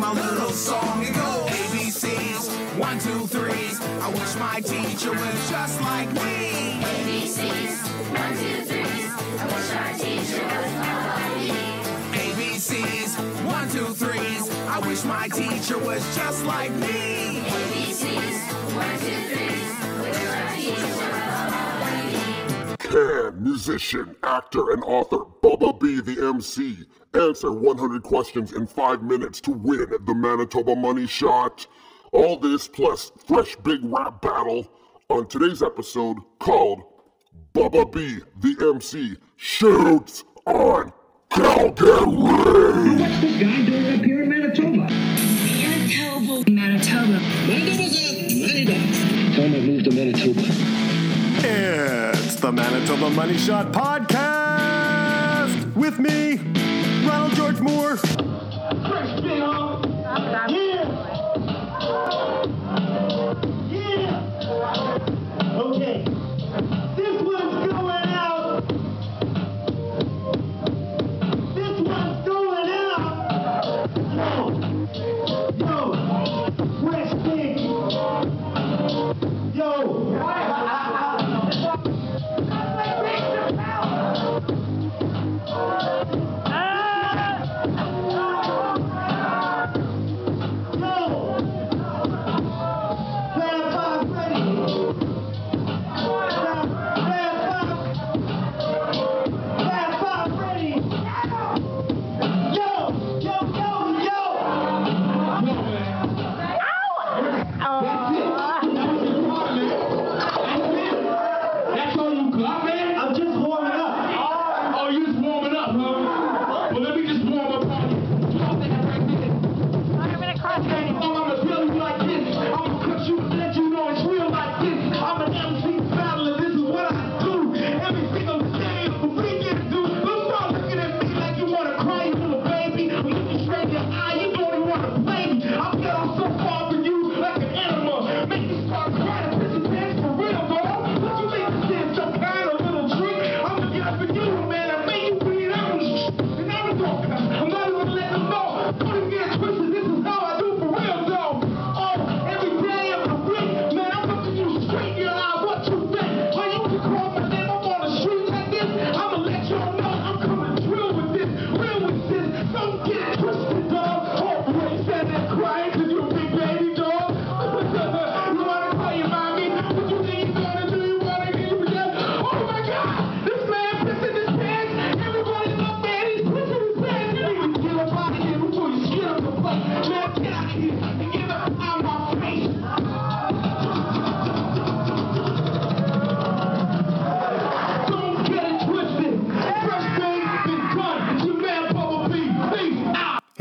my little song. It goes ABCs, one, two, threes. I wish my teacher was just like me. ABCs, one, two, threes. I wish our teacher was nobody. ABCs, one, two, threes. I wish my teacher was just like me. ABCs, one, two, threes. Wish our teacher was nobody. Can musician, actor, and author Bubba B the MC answer 100 questions in 5 minutes to win the Manitoba Money Shot? All this plus fresh big rap battle on today's episode called Bubba B the MC Shoots on Calgary! What's this guy doing up here in Manitoba? Manitoba. Manitoba. Tell him I moved to Manitoba. The Manitoba Money Shot Podcast with me, Ronald George Moore. Okay.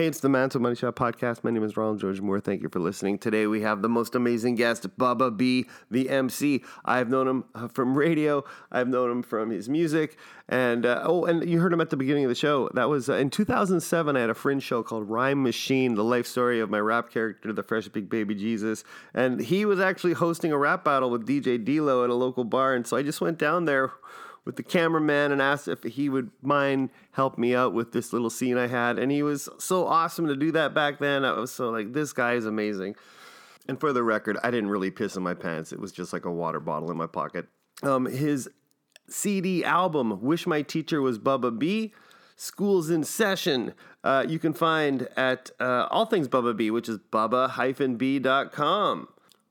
It's the Mantle Money Shot Podcast. My name is Ronald George Moore. Thank you for listening. Today we have the most amazing guest, Bubba B, the MC. I've known him uh, from radio. I've known him from his music, and uh, oh, and you heard him at the beginning of the show. That was uh, in 2007. I had a fringe show called Rhyme Machine: The Life Story of My Rap Character, the Fresh Big Baby Jesus, and he was actually hosting a rap battle with DJ D'Lo at a local bar, and so I just went down there with the cameraman and asked if he would mind help me out with this little scene I had. And he was so awesome to do that back then. I was so like, this guy is amazing. And for the record, I didn't really piss in my pants. It was just like a water bottle in my pocket. Um, his CD album, Wish My Teacher Was Bubba B, School's in Session, uh, you can find at uh, All Things Bubba B, which is bubba-b.com.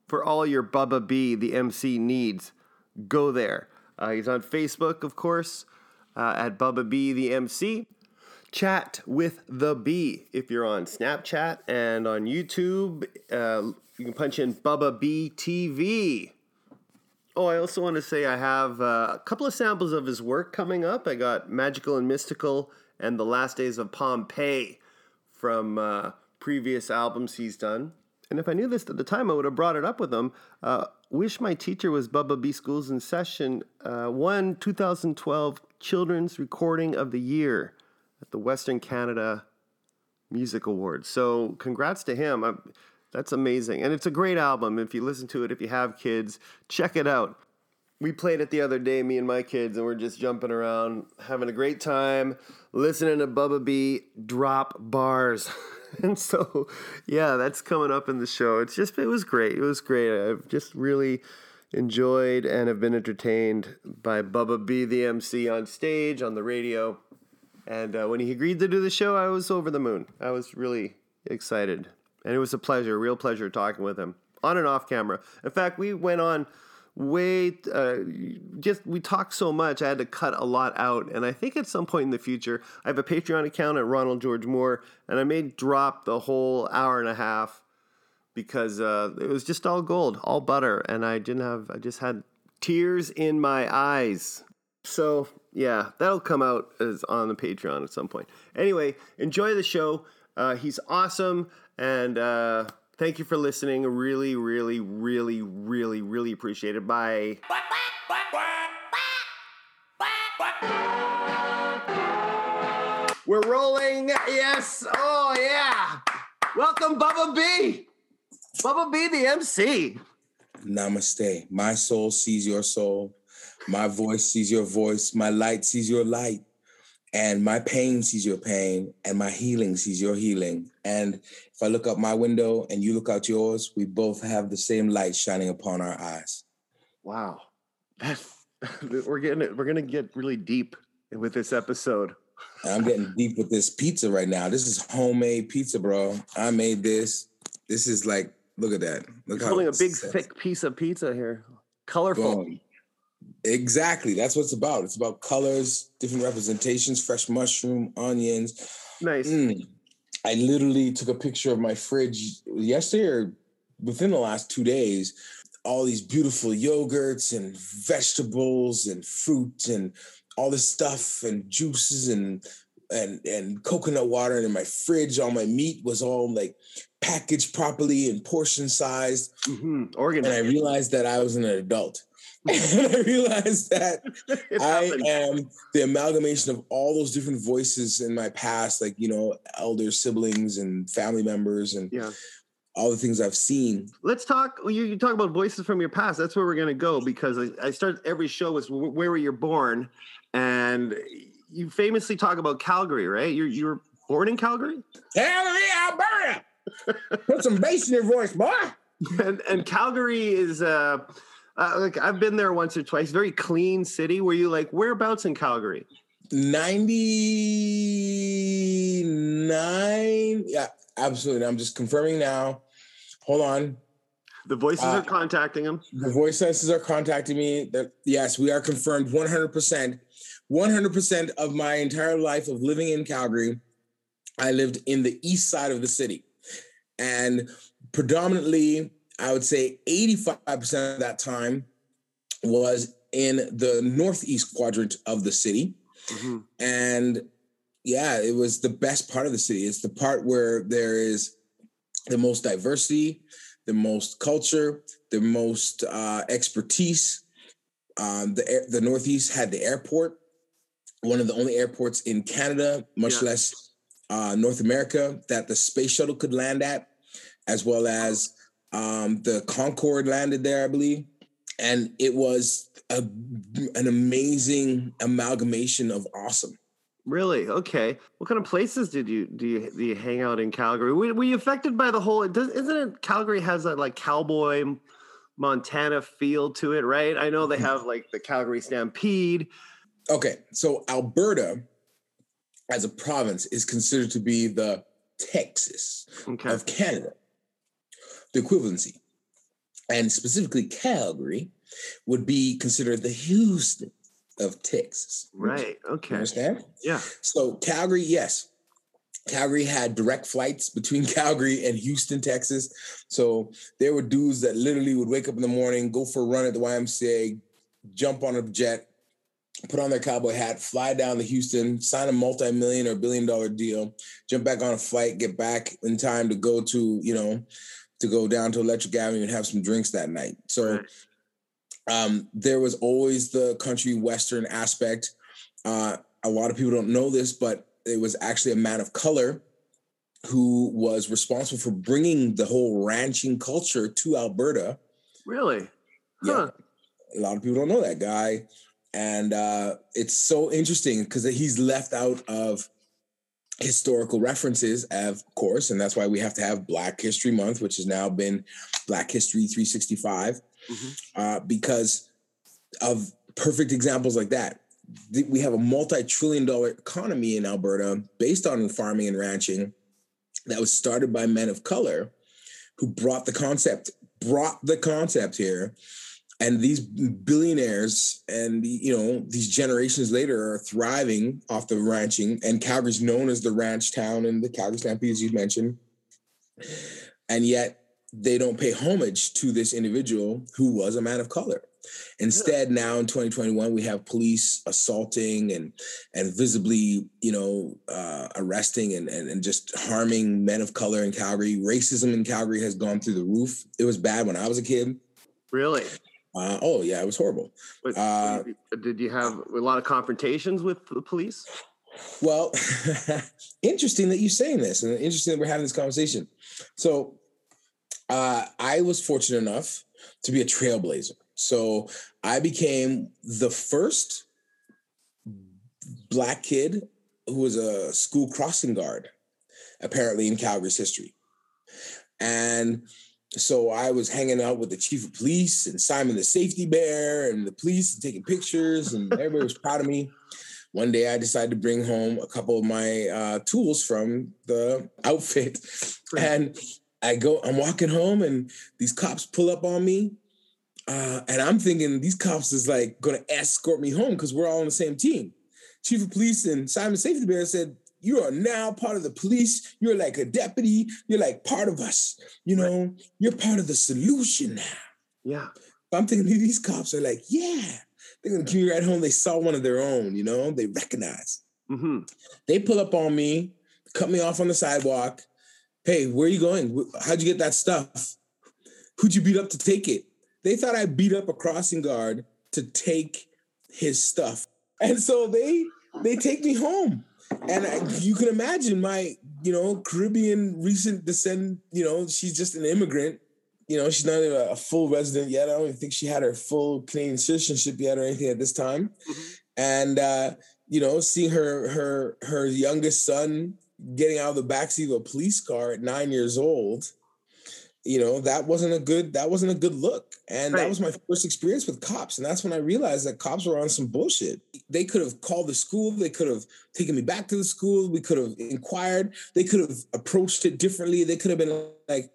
For all your Bubba B, the MC needs, go there. Uh, he's on Facebook, of course, uh, at Bubba B the MC. Chat with the B if you're on Snapchat and on YouTube. Uh, you can punch in Bubba B TV. Oh, I also want to say I have uh, a couple of samples of his work coming up. I got Magical and Mystical and The Last Days of Pompeii from uh, previous albums he's done. And if I knew this at the time, I would have brought it up with him. Uh, Wish My Teacher Was Bubba B Schools in Session uh, won 2012 Children's Recording of the Year at the Western Canada Music Awards. So congrats to him. i that's amazing. And it's a great album. If you listen to it, if you have kids, check it out. We played it the other day, me and my kids, and we're just jumping around, having a great time, listening to Bubba B drop bars. and so, yeah, that's coming up in the show. It's just, it was great. It was great. I've just really enjoyed and have been entertained by Bubba B, the MC, on stage, on the radio. And uh, when he agreed to do the show, I was over the moon. I was really excited. And it was a pleasure, a real pleasure talking with him on and off camera. In fact, we went on way, uh, just, we talked so much, I had to cut a lot out. And I think at some point in the future, I have a Patreon account at Ronald George Moore, and I may drop the whole hour and a half because uh, it was just all gold, all butter. And I didn't have, I just had tears in my eyes. So yeah, that'll come out as on the Patreon at some point. Anyway, enjoy the show. Uh, he's awesome, and uh, thank you for listening. Really, really, really, really, really appreciate it. Bye. We're rolling. Yes. Oh yeah. Welcome, Bubba B. Bubba B, the MC. Namaste. My soul sees your soul. My voice sees your voice. My light sees your light. And my pain sees your pain. And my healing sees your healing. And if I look out my window and you look out yours, we both have the same light shining upon our eyes. Wow. That's we're getting it. We're gonna get really deep with this episode. I'm getting deep with this pizza right now. This is homemade pizza, bro. I made this. This is like, look at that. Look He's holding a big thick piece of pizza here. Colorful. Boom. Exactly. That's what it's about. It's about colors, different representations, fresh mushroom, onions. Nice. Mm. I literally took a picture of my fridge yesterday or within the last two days. All these beautiful yogurts and vegetables and fruit and all this stuff and juices and and and coconut water and in my fridge all my meat was all like packaged properly and portion sized mm-hmm. and i realized that i was an adult I realized that I am the amalgamation of all those different voices in my past, like you know, elder siblings and family members, and yeah. all the things I've seen. Let's talk. You, you talk about voices from your past. That's where we're gonna go because I, I start every show with where were you born, and you famously talk about Calgary, right? You're you were born in Calgary, Calgary, Alberta. Put some bass in your voice, boy. and and Calgary is uh uh, like I've been there once or twice. Very clean city. Were you like whereabouts in Calgary? Ninety nine. Yeah, absolutely. I'm just confirming now. Hold on. The voices uh, are contacting him. The voice senses are contacting me. That yes, we are confirmed 100. percent 100 percent of my entire life of living in Calgary, I lived in the east side of the city, and predominantly I would say 85% of that time was in the northeast quadrant of the city. Mm-hmm. And yeah, it was the best part of the city. It's the part where there is the most diversity, the most culture, the most uh, expertise. Um, the the Northeast had the airport, one of the only airports in Canada, much yeah. less uh, North America, that the space shuttle could land at, as well as um, the Concorde landed there, I believe, and it was a, an amazing amalgamation of awesome. Really? Okay. What kind of places did you do you do you hang out in Calgary? Were, were you affected by the whole? Does, isn't it Calgary has that like cowboy Montana feel to it, right? I know they mm-hmm. have like the Calgary Stampede. Okay, so Alberta, as a province, is considered to be the Texas okay. of Canada the equivalency. And specifically, Calgary would be considered the Houston of Texas. Right. Okay. You understand? Yeah. So, Calgary, yes. Calgary had direct flights between Calgary and Houston, Texas. So there were dudes that literally would wake up in the morning, go for a run at the YMCA, jump on a jet, put on their cowboy hat, fly down to Houston, sign a multi-million or billion dollar deal, jump back on a flight, get back in time to go to, you know, to go down to Electric Avenue and have some drinks that night. So um, there was always the country western aspect. Uh, a lot of people don't know this, but it was actually a man of color who was responsible for bringing the whole ranching culture to Alberta. Really? Yeah. A lot of people don't know that guy. And uh, it's so interesting because he's left out of historical references, of course. And that's why we have to have Black History Month, which has now been Black History 365, Mhm. uh, because of perfect examples like that. We have a multi trillion dollar economy in Alberta based on farming and ranching that was started by men of color who brought the concept brought the concept here and these billionaires and you know these generations later are thriving off the ranching and calgary's known as the ranch town and the calgary stampede as you mentioned. And yet they don't pay homage to this individual who was a man of color. Instead now in 2021 we have police assaulting and and visibly you know uh, arresting and, and and just harming men of color in calgary. Racism in calgary has gone through the roof. It was bad when i was a kid. Really? Uh, oh yeah it was horrible But Uh, did you have a lot of confrontations with the police? Well, interesting that you're saying this, and interesting that we're having this conversation. So, uh, I was fortunate enough to be a trailblazer. So, I became the first black kid who was a school crossing guard, apparently in Calgary's history. And so I was hanging out with the chief of police and Simon the safety bear and the police and taking pictures, and everybody was proud of me one day I decided to bring home a couple of my uh, tools from the outfit. And I go, I'm walking home and these cops pull up on me. Uh, and I'm thinking these cops is like gonna escort me home because we're all on the same team. Chief of police and Simon Safety Bear said, You are now part of the police. You're like a deputy. You're like part of us. You know, you're part of the solution now. Yeah. I'm thinking these cops are like, yeah, they're gonna give me right home. They saw one of their own, you know, they recognize. hmm They pull up on me, cut me off on the sidewalk. Hey, where are you going? How'd you get that stuff? Who'd you beat up to take it? They thought I beat up a crossing guard to take his stuff. And so they they take me home. And I, you can imagine my, you know, Caribbean recent descent, you know, she's just an immigrant you know, she's not even a full resident yet. I don't even think she had her full Canadian citizenship yet or anything at this time. And uh, you know, seeing her her her youngest son getting out of the backseat of a police car at nine years old, you know, that wasn't a good that wasn't a good look. And that was my first experience with cops. And that's when I realized that cops were on some bullshit. They could have called the school, they could have taken me back to the school, we could have inquired, they could have approached it differently. They could have been like,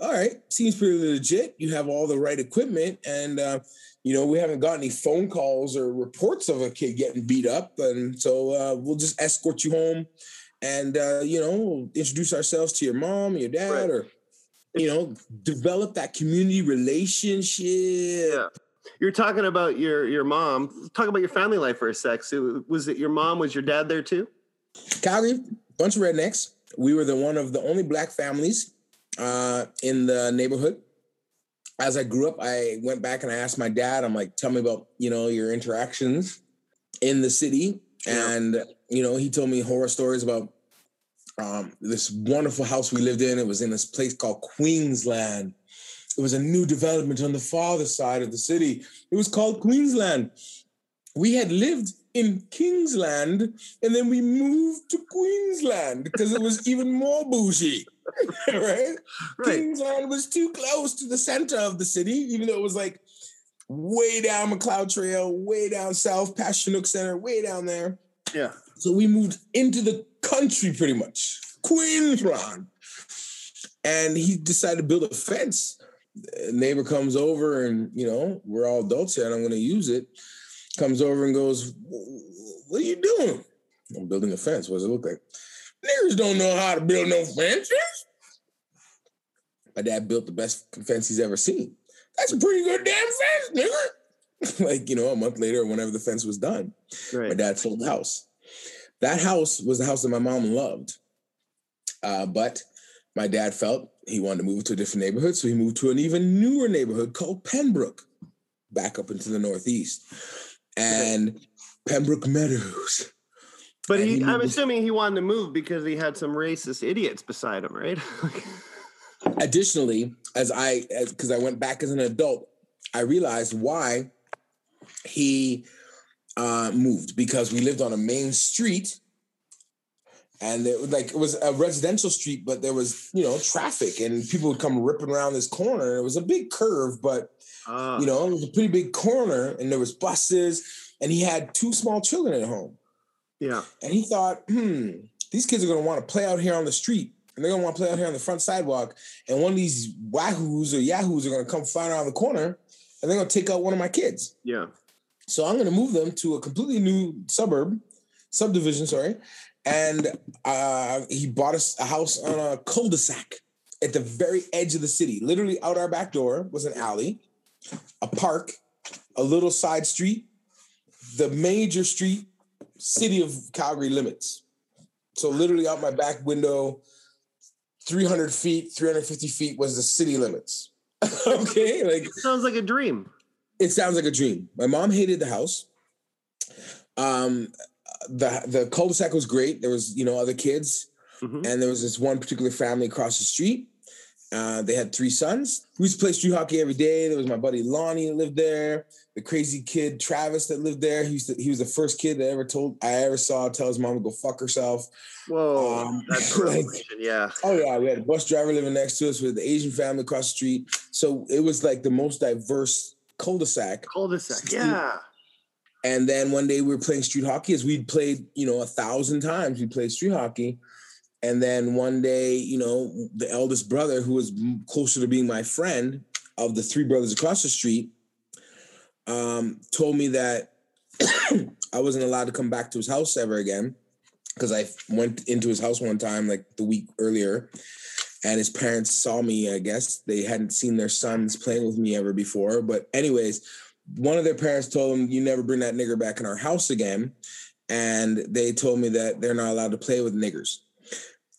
all right, seems pretty legit. You have all the right equipment, and uh, you know we haven't got any phone calls or reports of a kid getting beat up, and so uh, we'll just escort you home, and uh, you know we'll introduce ourselves to your mom, or your dad, Right. or you know develop that community relationship. Yeah. You're talking about your your mom. Talk about your family life for a sec. So was it your mom? Was your dad there too? Calgary, bunch of rednecks. We were the one of the only black families uh, in the neighborhood. As I grew up, I went back and I asked my dad, I'm like, tell me about, you know, your interactions in the city. Yeah. And, you know, he told me horror stories about um, this wonderful house we lived in. It was in this place called Queensland. It was a new development on the farther side of the city. It was called Queensland. We had lived in Kingsland and then we moved to Queensland because it was even more bougie. right? Right. Kingsland was too close to the center of the city, even though it was like way down Macleod Trail, way down south, past Chinook Center, way down there. Yeah. So we moved into the country pretty much, Queensland. And he decided to build a fence. A neighbor comes over and, you know, we're all adults here and I'm going to use it. Comes over and goes, What are you doing? I'm building a fence. What does it look like? Niggers don't know how to build no fences. My dad built the best fence he's ever seen. That's a pretty good damn fence, nigga. like, you know, a month later, whenever the fence was done, my dad sold the house. That house was the house that my mom loved. Uh, but my dad felt he wanted to move to a different neighborhood, so he moved to an even newer neighborhood called Penbrooke, back up into the northeast. And Penbrooke Meadows But he, he I'm assuming he wanted to move because he had some racist idiots beside him, right? Additionally, as I because I went back as an adult, I realized why he uh, moved because we lived on a main street, and it was like it was a residential street, but there was you know traffic and people would come ripping around this corner. It was a big curve, but Ah, you know it was a pretty big corner, and there was buses, and he had two small children at home. yeah. And he thought, hmm, these kids are going to want to play out here on the street. And they're going to want to play out here on the front sidewalk. And one of these wahoos or yahoos are going to come flying around the corner and they're going to take out one of my kids. Yeah. So I'm going to move them to a completely new suburb, subdivision, sorry. And uh, he bought us a house on a cul-de-sac at the very edge of the city. Literally out our back door was an alley, a park, a little side street, the major street, city of Calgary limits. So literally out my back window, 300 feet, 350 feet was the city limits. okay, like Sounds like a dream. It sounds like a dream. My mom hated the house. Um, the the cul-de-sac was great. There was you know other kids, Mhm. and there was this one particular family across the street. Uh, they had three sons. We used to play street hockey every day. There was my buddy Lonnie that lived there. The crazy kid Travis that lived there. He used to, he was the first kid that ever told I ever saw tell his mom to go fuck herself. Whoa. Um, that's like- Yeah. Oh yeah, we had a bus driver living next to us with the Asian family across the street. So it was like the most diverse cul-de-sac. Cul-de-sac. Yeah. And then one day we were playing street hockey as we'd played, you know, a thousand times. We played street hockey. And then one day, you know, the eldest brother, who was closer to being my friend of the three brothers across the street, um, told me that I wasn't allowed to come back to his house ever again because I went into his house one time, like the week earlier, and his parents saw me. I guess they hadn't seen their sons playing with me ever before. But anyways, one of their parents told them, "You never bring that nigger back in our house again," and they told me that they're not allowed to play with niggers.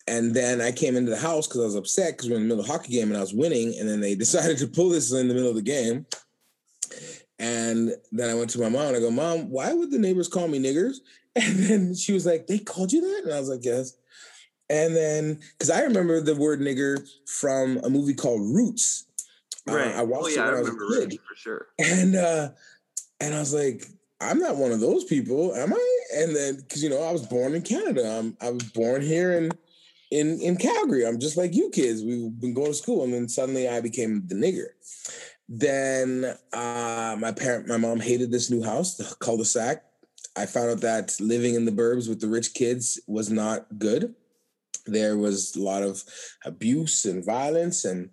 And then I came into the house because I was upset because we we're in the middle of a hockey game and I was winning. And then they decided to pull this in the middle of the game. And then I went to my mom and I go, Mom, why would the neighbors call me niggers? And then she was like, They called you that? And I was like, Yes. And then, because I remember the word nigger from a movie called Roots. Uh, Right. I watched oh, it when I I was a kid for sure. and uh and I was like, I'm not one of those people, am I? And then because you know, I was born in Canada. I'm I was born here in in in Calgary. I'm just like you kids. We've been going to school, and then suddenly I became the nigger. Then uh my parent, my mom hated this new house, the cul-de-sac. I found out that living in the burbs with the rich kids was not good. There was a lot of abuse and violence and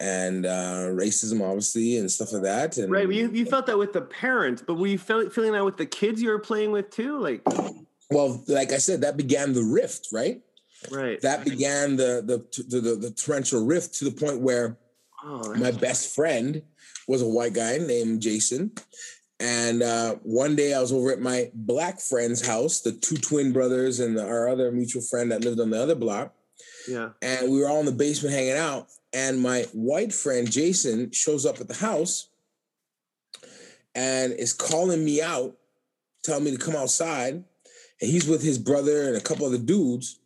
and uh, racism, obviously, and stuff like that. And Right. You, you felt that with the parents, but were you feel, feeling that with the kids you were playing with too? Like, well, like I said, that began the rift, right? right. That began the the the, the, the torrential rift to the point where oh, my best friend was a white guy named Jason. And uh, one day I was over at my black friend's house, the two twin brothers and our other mutual friend that lived on the other block. yeah. And we were all in the basement hanging out. And my white friend Jason shows up at the house and is calling me out, telling me to come outside. And he's with his brother and a couple other dudes.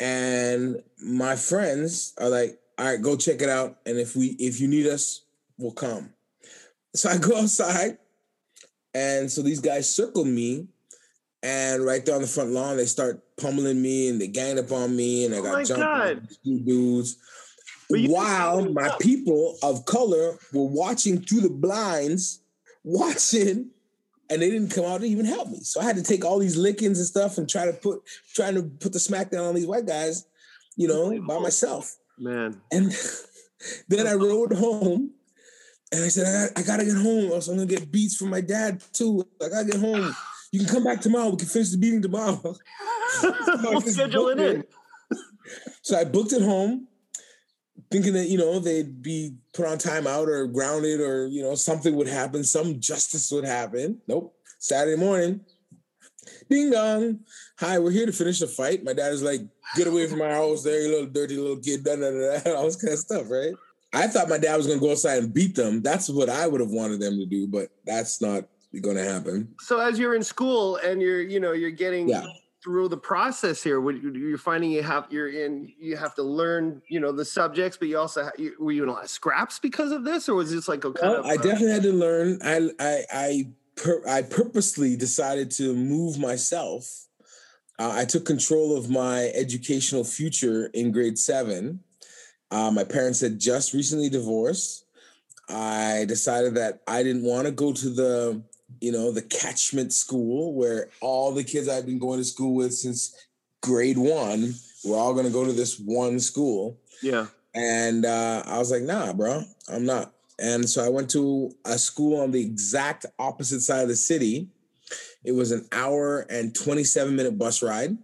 And my friends are like, all right, go check it out. And if we if you need us, we'll come. So I go outside. And so these guys circle me. And right there on the front lawn, they start pummeling me and they gang up on me. And I Oh got my jumped by dudes. While my people of color were watching through the blinds, watching, and they didn't come out to even help me. So I had to take all these lickings and stuff and try to put trying to put the smackdown on these white guys, you know, by myself. Man. And then I rode home and I said, I, got, I gotta get home, or else I'm gonna get beats from my dad too. I gotta get home. You can come back tomorrow. We can finish the beating tomorrow. we'll schedule it in. So I booked it home, thinking that you know they'd be put on timeout or grounded or you know something would happen, some justice would happen. Nope. Saturday morning, ding dong. Hi, we're here to finish the fight. My dad is like, "Get away from my house, there, you little dirty little kid." Da, da, da, all this kind of stuff, right? I thought my dad was gonna go outside and beat them. That's what I would have wanted them to do, but that's not gonna happen. So as you're in school and you're, you know, you're getting Yeah. through the process here? You- you're finding you have you're in you have to learn you know the subjects, but you also you, were you in a lot of scraps because of this, or was this like a kind Well, of? I uh, definitely had to learn. I I I I purposely decided to move myself. Uh, I took control of my educational future in grade seven. Uh, my parents had just recently divorced. I decided that I didn't want to go to the you know the catchment school where all the kids I've been going to school with since grade one were all going to go to this one school. yeah. And uh, I was like, nah, bro, I'm not. And so I went to a school on the exact opposite side of the city. It was an hour and 27 minute bus ride,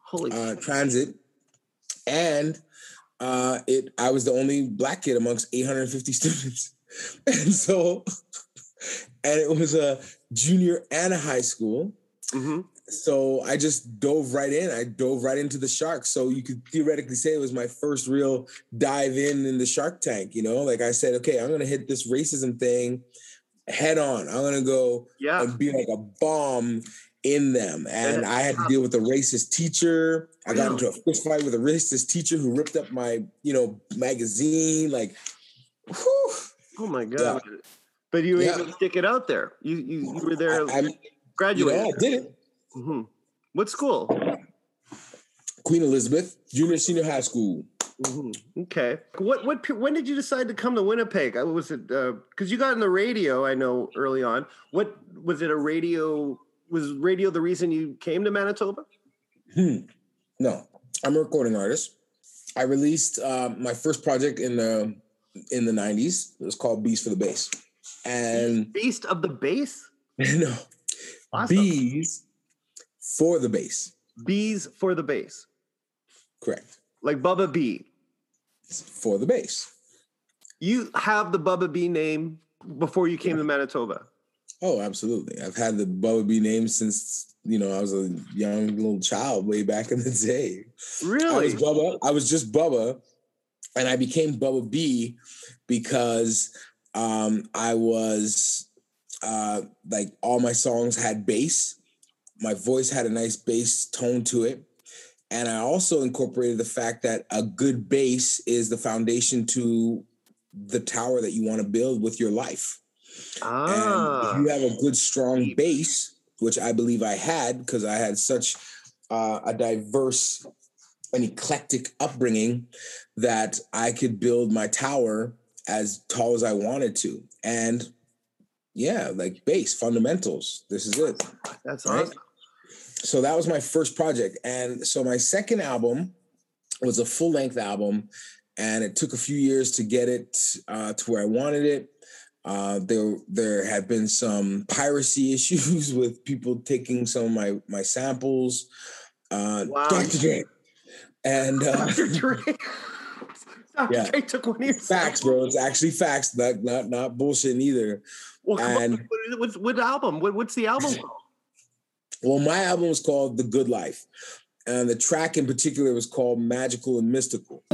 Holy uh, transit. And uh, it I was the only black kid amongst 850 students. And so, and it was a junior and a high school. hmm So I just dove right in. I dove right into the shark. So you could theoretically say it was my first real dive in in the shark tank. You know, like I said, okay, I'm gonna hit this racism thing head on. I'm gonna go Yeah. and be like a bomb in them. And I had to deal with a racist teacher. I got into a fist fight with a racist teacher who ripped up my, you know, magazine. Like, whew. Oh my god. But you were Yeah. able to stick it out there. You you, you were there. I, I'm, graduated. know, I did it. hmm What school? Queen Elizabeth Junior Senior High School. hmm Okay. What what when did you decide to come to Winnipeg? Uh, Was it because you got in the radio? I know early on. What was it? A radio? Was radio the reason you came to Manitoba? Hmm. No, I'm a recording artist. I released uh, my first project in the in the '90s. It was called Beast for the Bass, and Beast of the Bass. no, Awesome. bees for the bass. Bees for the bass, Correct. like Bubba B. For the bass. You have the Bubba B name before you came to Manitoba. Oh, absolutely. I've had the Bubba B name since you know I was a young little child way back in the day. I Really? was Bubba. I was just Bubba, and I became Bubba B because um, I was uh, like all my songs had bass. My voice had a nice bass tone to it, and I also incorporated the fact that a good bass is the foundation to the tower that you want to build with your life. Ah. And if you have a good, strong base, which I believe I had because I had such uh, a diverse and eclectic upbringing that I could build my tower as tall as I wanted to. And yeah, like base fundamentals. This is it. That's right? awesome. So that was my first project. And so my second album was a full length album. And it took a few years to get it uh, to where I wanted it. Uh, there, there had been some piracy issues with people taking some of my my samples. Uh, Wow. Dr. Dre, and uh, Dr. Dre. Dr. Yeah. Dre took one of your facts, bro. It's actually facts, not not not bullshit either. Well, come on, And- what, what's what album? What, what's the album called? Well, my album was called The Good Life, and the track in particular was called Magical and Mystical.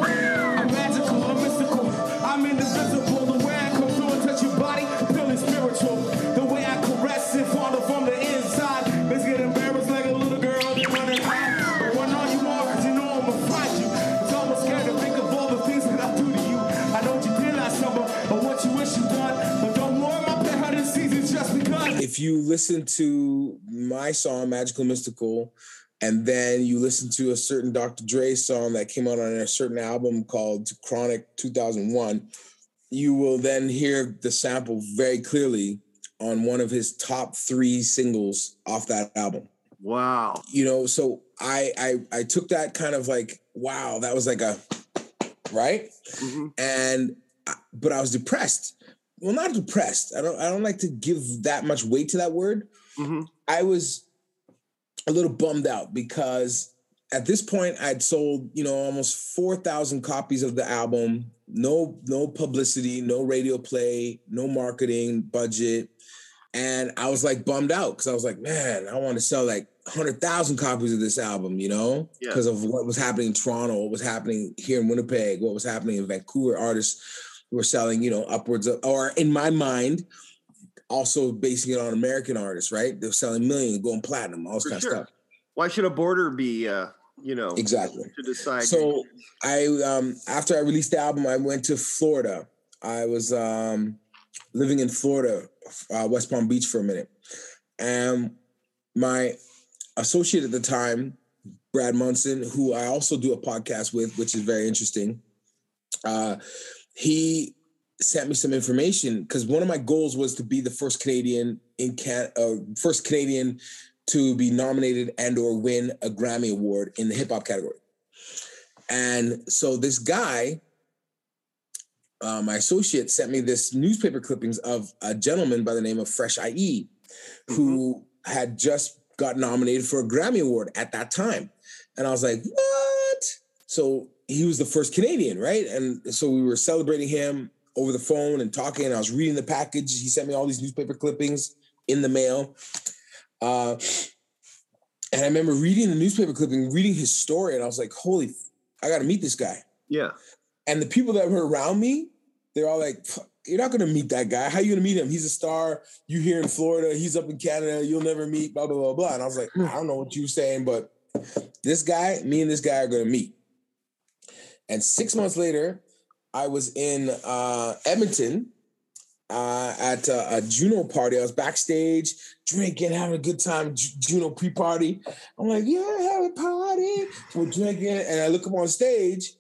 You listen to my song Magical Mystical, and then you listen to a certain Dr. Dre song that came out on a certain album called Chronic 2001, you will then hear the sample very clearly on one of his top three singles off that album. Wow. you know so I, I i took that kind of like wow that was like a right Mhm. and but i was depressed well not depressed i don't i don't like to give that much weight to that word Mhm. i was a little bummed out because at this point i'd sold you know almost 4000 copies of the album no no publicity no radio play no marketing budget and I was like bummed out because I was like, man, I want to sell like 100,000 copies of this album, you know, Yeah. because of what was happening in Toronto, what was happening here in Winnipeg, what was happening in Vancouver. Artists were selling, you know, upwards of, or in my mind, also basing it on American artists, right? They're selling million, going platinum, all this For kind sure. of stuff. Why should a border be, uh, you know, Exactly. to decide? So I um after I released the album, I went to Florida. I was um living in Florida, uh, West Palm Beach for a minute, and my associate at the time, Brad Munson, who I also do a podcast with, which is very interesting. Uh, he sent me some information because one of my goals was to be the first Canadian in can uh, first Canadian to be nominated and or win a Grammy award in the hip hop category. And so this guy, uh, my associate, sent me this newspaper clippings of a gentleman by the name of Fresh IE, who had just got nominated for a Grammy award at that time. And I was like, what? So he was the first Canadian, right? And so we were celebrating him over the phone and talking. And I was reading the package. He sent me all these newspaper clippings in the mail. Uh, and I remember reading the newspaper clipping, reading his story, and I was like, holy, I got to meet this guy. yeah, And the people that were around me, they're all like, you're not going to meet that guy. How are you going to meet him? He's a star. You here in Florida. He's up in Canada. You'll never meet, blah, blah, blah, blah. And I was like, I don't know what you were saying, but this guy, me and this guy are going to meet. And six months later, I was in uh, Edmonton uh, at a, a Juno party. I was backstage drinking, having a good time. Ju- Juno pre-party. I'm like, yeah, have a party. We're drinking, and I look up on stage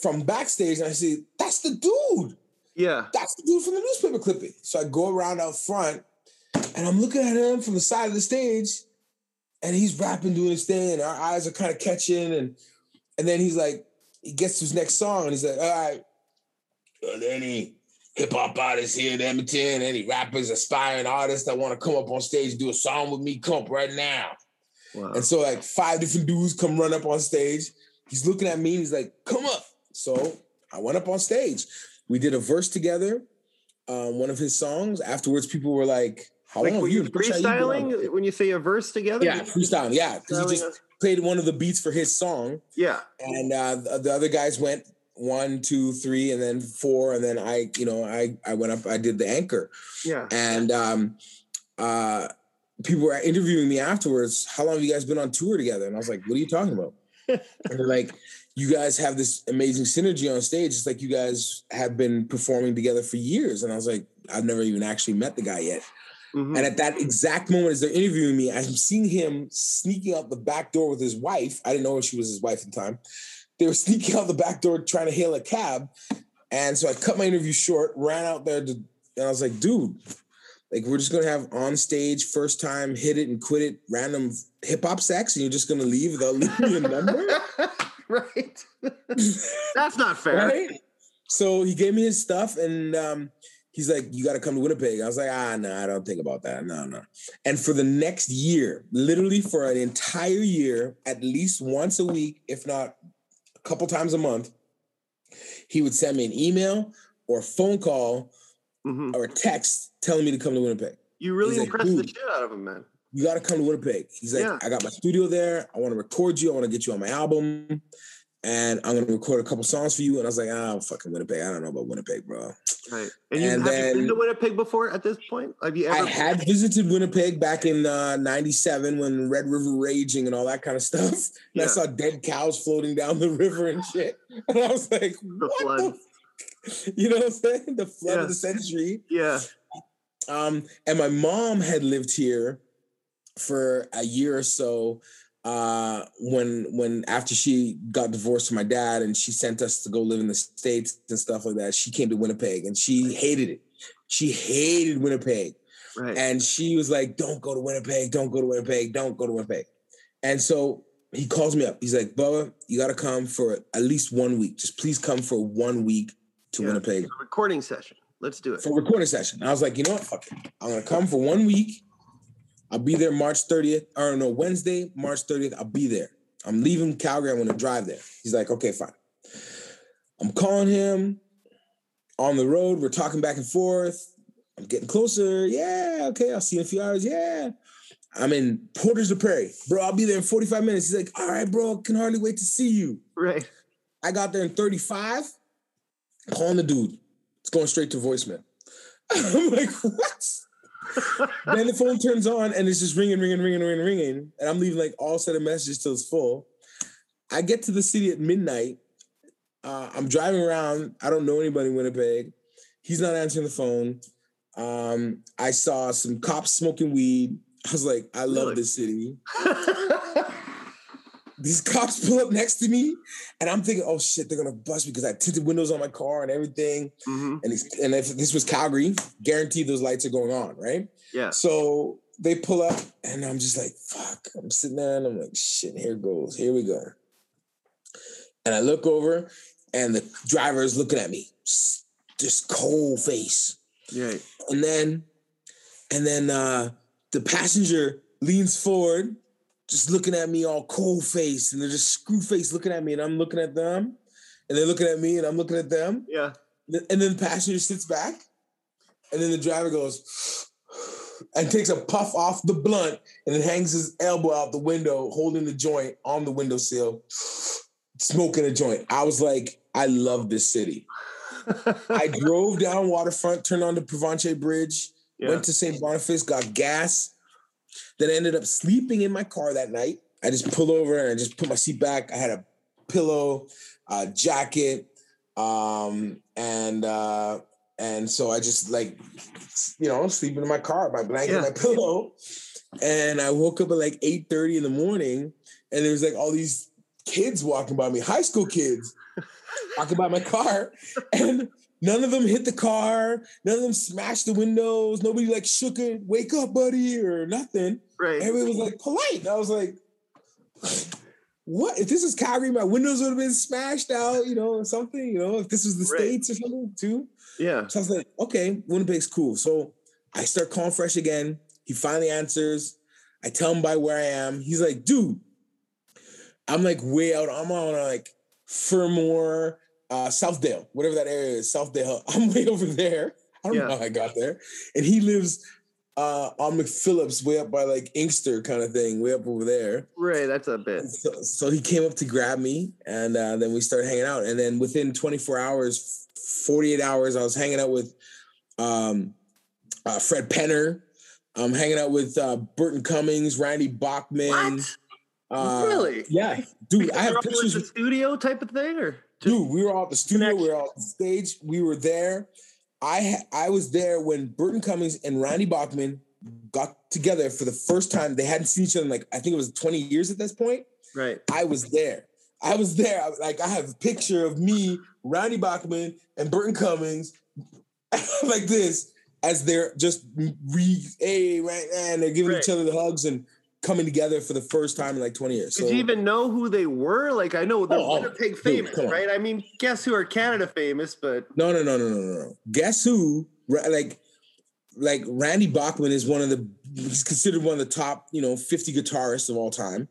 from backstage, and I see that's the dude. yeah, That's the dude from the newspaper clipping. So I go around out front, and I'm looking at him from the side of the stage, and he's rapping, doing his thing, and our eyes are kind of catching, and and then he's like, he gets to his next song, and he's like, all right, are there any hip hop artists here in Edmonton? Any rappers, aspiring artists that want to come up on stage do a song with me? Come up right now. wow. And so like five different dudes come run up on stage. He's looking at me and he's like, come up. So I went up on stage. We did a verse together, um, one of his songs. Afterwards, people were like, how like, long were you and Fresh Out freestyling when you say a verse together? Yeah, freestyling. Yeah, because he just us? Played one of the beats for his song. yeah, And uh, the, the other guys went one, two, three, and then four. And then I, you know, I I went up, I did the anchor. yeah. And um, uh, people were interviewing me afterwards. How long have you guys been on tour together? And I was like, what are you talking about? and they're like, you guys have this amazing synergy on stage. It's like you guys have been performing together for years. And I was like, I've never even actually met the guy yet. Mhm. And at that exact moment, as they're interviewing me, I'm seeing him sneaking out the back door with his wife. I didn't know she was his wife at the time. They were sneaking out the back door trying to hail a cab. And so I cut my interview short, ran out there to, and I was like, dude, like we're just gonna have on stage first time, hit it and quit it, random hip hop sex, and you're just gonna leave without leaving me a number. right. That's not fair. right? So he gave me his stuff, and um, he's like, "You got to come to Winnipeg." I was like, "Ah, no, I don't think about that. No, no." And for the next year, literally for an entire year, at least once a week, if not a couple times a month, he would send me an email or phone call Mhm. or a text telling me to come to Winnipeg. You really He's like, impressed the shit out of him, man. You got to come to Winnipeg. He's like, Yeah. I got my studio there. I want to record you. I want to get you on my album. And I'm gonna record a couple songs for you. And I was like, ah, fucking Winnipeg. I don't know about Winnipeg, bro. Right. And, you, And have you been to Winnipeg before at this point? Have you ever I had visited Winnipeg back in uh, 97 when Red River raging and all that kind of stuff. And Yeah. I saw dead cows floating down the river and shit. And I was like, The what flood. the f-" You know what I'm saying? The flood Yeah. of the century. Yeah. Um, and my mom had lived here for a year or so uh, when when after she got divorced from my dad and she sent us to go live in the states and stuff like that. She came to Winnipeg and she hated it. She hated Winnipeg. Right. And she was like, Don't go to Winnipeg, don't go to Winnipeg, don't go to Winnipeg. And so he calls me up. He's like, Bubba, you got to come for at least one week. Just please come for one week to Yeah. Winnipeg A recording session. Let's do it. for a recording session. I was like, you know what? Fuck it. I'm to come for one week. I'll be there March 30th, or no, Wednesday, March 30th. I'll be there. I'm leaving Calgary. I'm going to drive there. He's like, okay, fine. I'm calling him on the road. We're talking back and forth. I'm getting closer. Yeah, okay. I'll see you in a few hours. Yeah. I'm in Portage la Prairie. Bro, I'll be there in 45 minutes. He's like, all right, bro, can hardly wait to see you. Right. I got there in 35, calling the dude. It's going straight to voicemail. I'm like, what? then the phone turns on and it's just ringing, ringing, ringing, ringing, ringing. And I'm leaving like all set of messages till it's full. I get to the city at midnight. Uh, I'm driving around. I don't know anybody in Winnipeg. He's not answering the phone. Um, I saw some cops smoking weed. I was like, I love Really? this city. These cops pull up next to me, and I'm thinking, oh shit, they're gonna bust me because I tinted windows on my car and everything. Mhm. And, and if this was Calgary, guaranteed those lights are going on, right? Yeah. So they pull up, and I'm just like, fuck. I'm sitting there, and I'm like, shit, here goes. Here we go. And I look over, and the driver is looking at me, just cold face. Yeah. And then, and then uh, the passenger leans forward, just looking at me all cold face, and they're just screw face looking at me, and I'm looking at them, and they're looking at me, and I'm looking at them. Yeah. And then the passenger sits back, and then the driver goes and takes a puff off the blunt, and then hangs his elbow out the window, holding the joint on the windowsill, smoking a joint. I was like, I love this city. I drove down waterfront, turned on the Provencher Bridge, Yeah. went to St. Boniface, got gas, then I ended up sleeping in my car that night. I just pulled over and I just put my seat back. I had a pillow, a jacket, um, and uh, and so I just like you know sleeping in my car, my blanket, Yeah. my pillow, and I woke up at like eight thirty in the morning, and there was like all these kids walking by me, high school kids walking by my car, and none of them hit the car, none of them smashed the windows, nobody like shook it, wake up, buddy, or nothing. Right. Everybody was like polite. I was like, what? If this is Calgary, my windows would have been smashed out, you know, or something, you know, if this was the Right. States or something too. Yeah. So I was like, okay, Winnipeg's cool. So I start calling Fresh again. He finally answers. I tell him by where I am. He's like, dude, I'm like way out. I'm on like Fermor, uh, Southdale, whatever that area is, Southdale. I'm way over there. I don't Yeah. know how I got there. And he lives uh, on McPhillips, way up by like Inkster kind of thing, way up over there. Right. That's a bit. So, so he came up to grab me, and uh, then we started hanging out. And then within 24 hours, 48 hours, I was hanging out with um, uh, Fred Penner. I'm hanging out with uh, Burton Cummings, Randy Bachman. What? Uh, Really? Yeah, dude. I have pictures. the studio type of thing, or Dude, we were all at the studio. We were all on stage. We were there. I I was there when Burton Cummings and Randy Bachman got together for the first time. They hadn't seen each other in like I think it was 20 years at this point. right? I was there. I was there. I- Like I have a picture of me, Randy Bachman, and Burton Cummings, like this, as they're just re hey right and they're giving each other the hugs and coming together for the first time in like 20 years. Did you even know who they were? Like, I know they're Oh, oh, Winnipeg dude, famous, on. right? I mean, guess who are Canada famous? But No, no, no, no, no, no, no. Guess who? Like, like Randy Bachman is one of the. He's considered one of the top, you know, fifty guitarists of all time,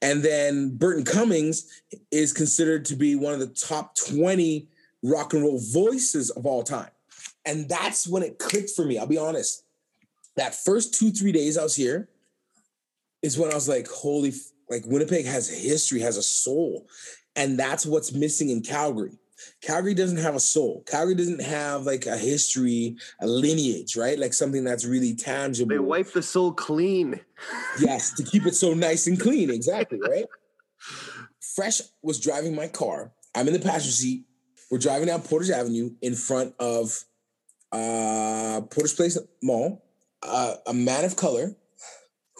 and then Burton Cummings is considered to be one of the top twenty rock and roll voices of all time, and that's when it clicked for me. I'll be honest. That first two three days I was here is when I was like, holy, like Winnipeg has a history, has a soul, and that's what's missing in Calgary. Calgary doesn't have a soul. Calgary doesn't have like a history, a lineage, right? Like something that's really tangible. they wipe the soul clean. Yes, to keep it so nice and clean. Exactly, right? Fresh was driving my car. I'm in the passenger seat. We're driving down Portage Avenue in front of uh, Portage Place Mall. Uh, a man of color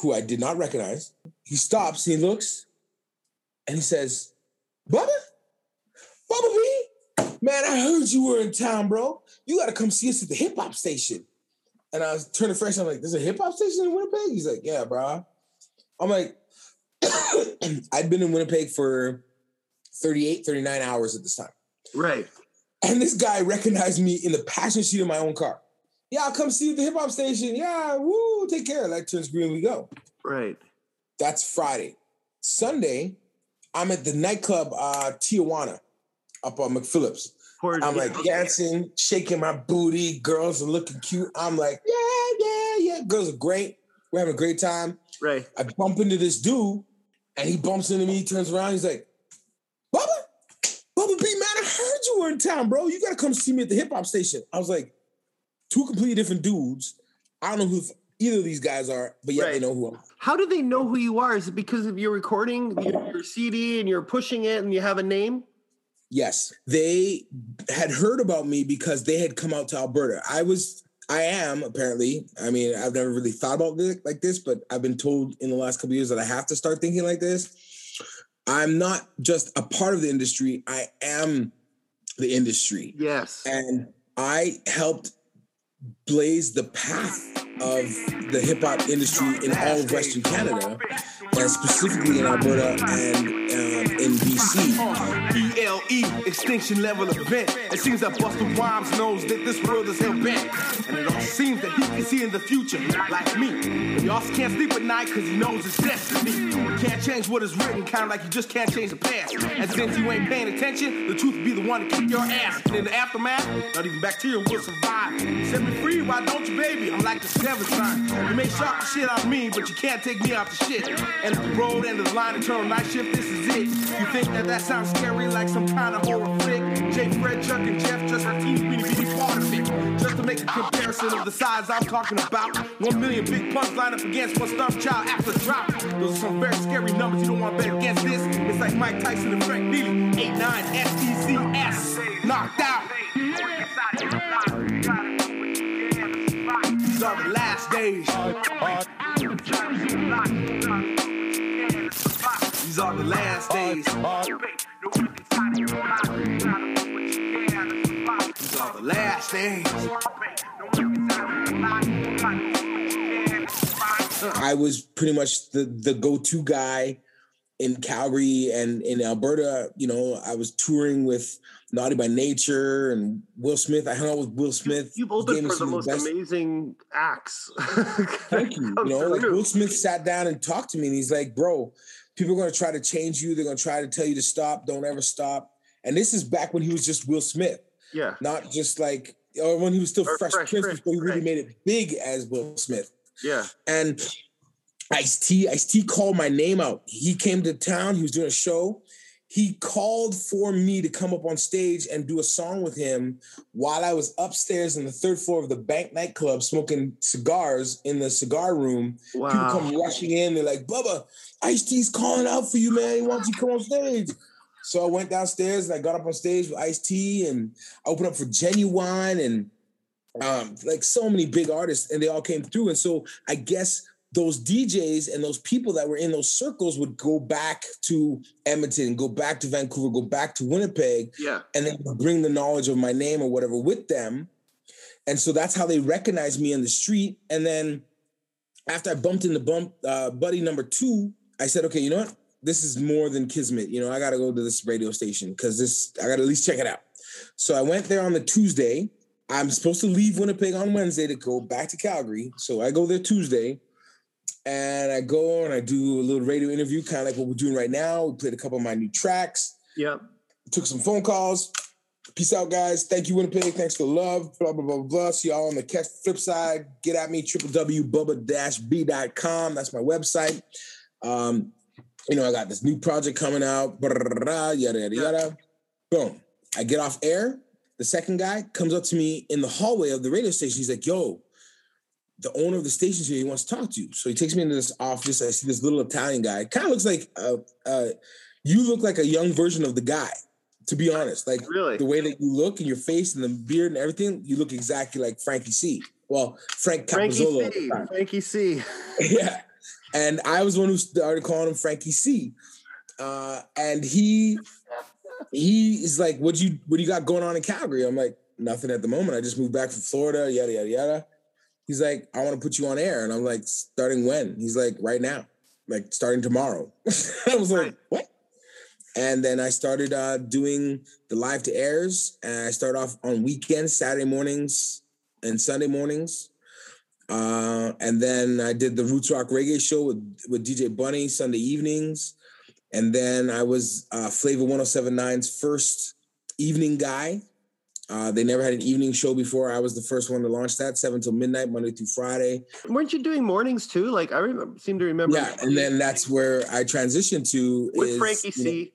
who I did not recognize. He stops, he looks, and he says, Bubba? Bubba B? Man, I heard you were in town, bro. You got to come see us at the hip hop station. And I was turning fresh. I'm like, there's a hip hop station in Winnipeg? He's like, yeah, bro. I'm like, I'd been in Winnipeg for 38, 39 hours at this time. Right. And this guy recognized me in the passenger seat of my own car. Yeah, I'll come see you at the hip hop station. Yeah, woo, take care. Light turns green, we go. Right. That's Friday. Sunday, I'm at the nightclub uh Tijuana up on McPhillips. Poor I'm like dancing, shaking my booty. Girls are looking cute. I'm like, yeah, yeah, yeah. Girls are great. We're having a great time. Right. I bump into this dude, and he bumps into me. He turns around. He's like, Bubba, Bubba B, man, I heard you were in town, bro. You gotta come see me at the hip hop station. I was like, two completely different dudes. I don't know who either of these guys are, but yet they know who I am. How do they know who you are? Is it because of your recording, your, your CD, and you're pushing it, and you have a name? Yes, they had heard about me because they had come out to Alberta. I was, I am apparently. I mean, I've never really thought about this like this, but I've been told in the last couple of years that I have to start thinking like this. I'm not just a part of the industry; I am the industry, Yes. and I helped blaze the path of the hip hop industry in all of Western Canada, and specifically in Alberta and um, in BC. ELE, E extinction level event. It seems that Busta Rhymes knows that this world is hell bent. And it all seems that he can see in the future, like me. But also can't sleep at night because he knows his destiny. Can't change what is written, kind of like you just can't change the past. And since you ain't paying attention, the truth will be the one to kick your ass. And in the aftermath, not even bacteria will survive. Set me free, why don't you, baby? I'm like the seventh sign. You may shock the shit out of me, but you can't take me off the shit. And if the road and the line, eternal night shift, this is it. You think that that sounds scary like some kind of horror flick? Jay, Fred, Chuck, and Jeff just a teeny weeny bitty part of it. Just to make a comparison of the size I'm talking about. One million big punks line up against one stuffed child after drop. Those are some very scary numbers. You don't want to bet against this. It's like Mike Tyson and Frank Neely. 8 9 S-E-C-S. Knocked out. These are the last days. These are the last days. These are the last days. I was pretty much the the go to guy in Calgary and in Alberta. You know, I was touring with Naughty by Nature and Will Smith. I hung out with Will Smith. You've He opened for the most best- amazing acts. Thank you. You know, like Will Smith sat down and talked to me, and he's like, "Bro, people are going to try to change you. They're going to try to tell you to stop. Don't ever stop." And this is back when he was just Will Smith, Yeah. not just like, or when he was still Or Fresh, Fresh Prince Prince, before he really right. made it big as Will Smith. Yeah. And Ice T, Ice T called my name out. He came to town. He was doing a show. He called for me to come up on stage and do a song with him while I was upstairs in the third floor of the Bank nightclub smoking cigars in the cigar room. Wow. People come rushing in. They're like, Bubba, Ice T's calling out for you, man. He wants you to come on stage. So I went downstairs and I got up on stage with Ice T and I opened up for Ginuwine and um, like so many big artists, and they all came through. And so I guess those DJs and those people that were in those circles would go back to Edmonton, go back to Vancouver, go back to Winnipeg, Yeah. and then bring the knowledge of my name or whatever with them. And so that's how they recognized me in the street. And then after I bumped into bump uh, buddy number two, I said, okay, you know what? This is more than kismet. You know, I got to go to this radio station because this I got to at least check it out. So I went there on the Tuesday. I'm supposed to leave Winnipeg on Wednesday to go back to Calgary. So I go there Tuesday and I go and I do a little radio interview, kind of like what we're doing right now. We played a couple of my new tracks, Yep. took some phone calls. Peace out, guys. Thank you, Winnipeg. Thanks for the love. Blah, blah, blah, blah. See y'all on the catch flip side. Get at me, www.bubba-b.com. That's my website. Um, you know, I got this new project coming out, yada, yada, yada. Boom. I get off air. The second guy comes up to me in the hallway of the radio station. He's like, yo, the owner of the station's here. He wants to talk to you. So he takes me into this office. I see this little Italian guy. Kind of looks like, uh, uh, you look like a young version of the guy, to be honest. Like Really? the way that you look and your face and the beard and everything, you look exactly like Frankie C. Well, Frank Frankie at the C. Frankie C. yeah. And I was the one who started calling him Frankie C. Uh, and he he is like, what you what do you got going on in Calgary? I'm like, nothing at the moment. I just moved back from Florida, yada yada yada. He's like, I want to put you on air. And I'm like, starting when? He's like, right now, like starting tomorrow. I was like, what? And then I started uh, doing the live to airs. And I start off on weekends, Saturday mornings and Sunday mornings. Uh, and then I did the Roots Rock Reggae show with, with DJ Bunny Sunday evenings. And then I was uh, Flava 1079's first evening guy. Uh, they never had an evening show before. I was the first one to launch that, seven till midnight, Monday through Friday. Weren't you doing mornings too? Like I remember, seem to remember. Yeah, and then that's where I transitioned to with is, Frankie you know, C.